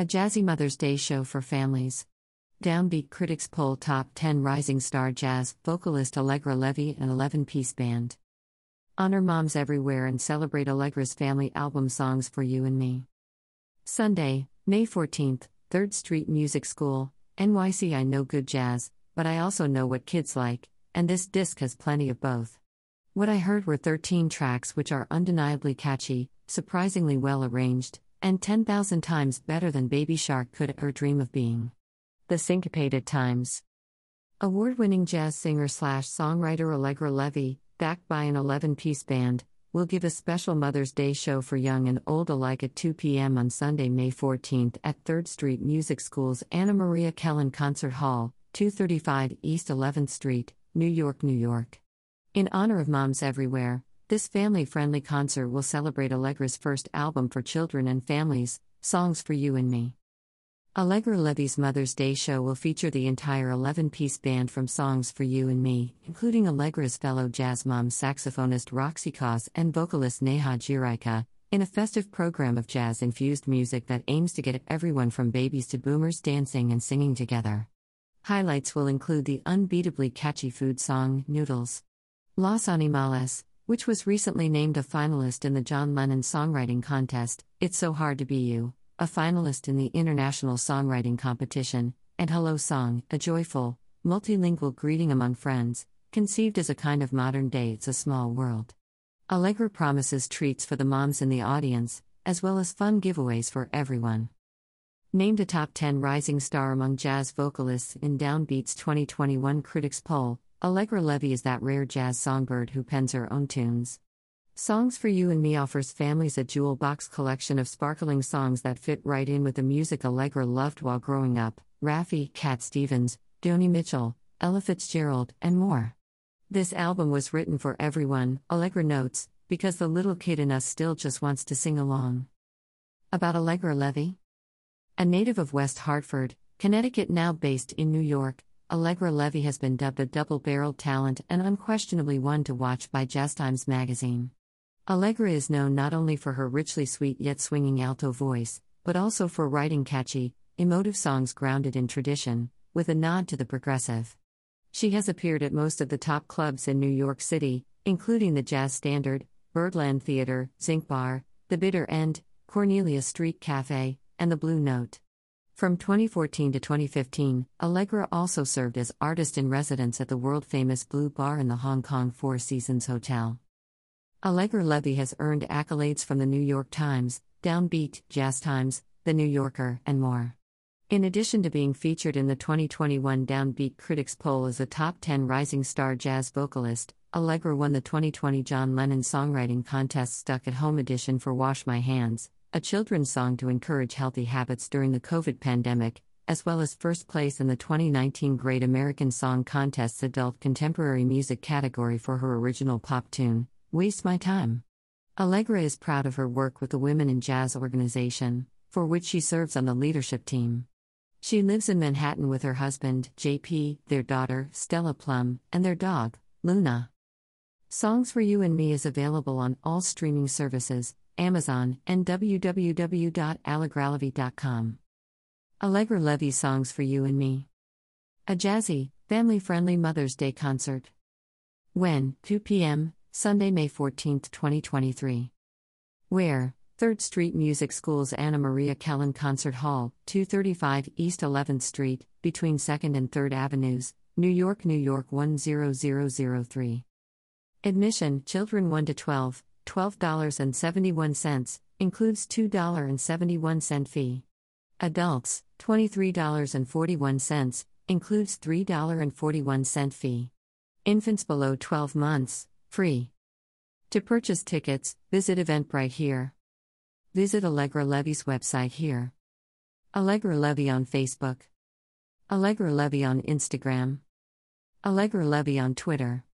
A jazzy Mother's Day show for families. Downbeat critics poll top 10 rising star jazz vocalist Allegra Levy and 11 piece band. Honor moms everywhere and celebrate Allegra's family album Songs for You and Me. Sunday, May 14th, 3rd Street Music School, NYC. I know good jazz, but I also know what kids like, and this disc has plenty of both. What I heard were 13 tracks which are undeniably catchy, surprisingly well arranged, and 10,000 times better than Baby Shark could ever dream of being. The Syncopated Times. Award winning jazz singer slash songwriter Allegra Levy, backed by an 11 piece band, will give a special Mother's Day show for young and old alike at 2 p.m. on Sunday, May 14th at 3rd Street Music School's Anna Maria Kellen Concert Hall, 235 East 11th Street, New York, New York. In honor of moms everywhere, this family friendly concert will celebrate Allegra's first album for children and families, Songs for You and Me. Allegra Levy's Mother's Day show will feature the entire 11 piece band from Songs for You and Me, including Allegra's fellow jazz mom saxophonist Roxy Coss and vocalist Neha Giraika, in a festive program of jazz infused music that aims to get everyone from babies to boomers dancing and singing together. Highlights will include the unbeatably catchy food song, Noodles. Los Animales, which was recently named a finalist in the John Lennon Songwriting Contest, It's So Hard to Be You, a finalist in the International Songwriting Competition, and Hello Song, a joyful, multilingual greeting among friends, conceived as a kind of modern day It's a Small World. Allegra promises treats for the moms in the audience, as well as fun giveaways for everyone. Named a top 10 rising star among jazz vocalists in Downbeat's 2021 Critics Poll, Allegra Levy is that rare jazz songbird who pens her own tunes. Songs for You and Me offers families a jewel box collection of sparkling songs that fit right in with the music Allegra loved while growing up Raffi, Cat Stevens, Joni Mitchell, Ella Fitzgerald, and more. This album was written for everyone, Allegra notes, because the little kid in us still just wants to sing along. About Allegra Levy? A native of West Hartford, Connecticut, now based in New York, Allegra Levy has been dubbed a double barreled talent and unquestionably one to watch by Jazz Times magazine. Allegra is known not only for her richly sweet yet swinging alto voice, but also for writing catchy, emotive songs grounded in tradition, with a nod to the progressive. She has appeared at most of the top clubs in New York City, including the Jazz Standard, Birdland Theater, Zinc Bar, The Bitter End, Cornelia Street Cafe, and The Blue Note. From 2014 to 2015, Allegra also served as artist in residence at the world famous Blue Bar in the Hong Kong Four Seasons Hotel. Allegra Levy has earned accolades from the New York Times, Downbeat, Jazz Times, The New Yorker, and more. In addition to being featured in the 2021 Downbeat Critics Poll as a top 10 rising star jazz vocalist, Allegra won the 2020 John Lennon Songwriting Contest Stuck at Home edition for Wash My Hands, a children's song to encourage healthy habits during the COVID pandemic, as well as first place in the 2019 Great American Song Contest's Adult Contemporary Music category for her original pop tune, Waste My Time. Allegra is proud of her work with the Women in Jazz organization, for which she serves on the leadership team. She lives in Manhattan with her husband, JP, their daughter, Stella Plum, and their dog, Luna. Songs for You and Me is available on all streaming services, Amazon, and www.allegralevy.com. Allegra Levy Songs for You and Me. A jazzy, family friendly Mother's Day concert. When? 2 p.m., Sunday, May 14, 2023. Where? 3rd Street Music School's Anna Maria Kellen Concert Hall, 235 East 11th Street, between 2nd and 3rd Avenues, New York, New York 10003. Admission Children 1 to 12, $12.71, includes $2.71 fee. Adults, $23.41, includes $3.41 fee. Infants below 12 months, free. To purchase tickets, visit Eventbrite here. Visit Allegra Levy's website here. Allegra Levy on Facebook. Allegra Levy on Instagram. Allegra Levy on Twitter.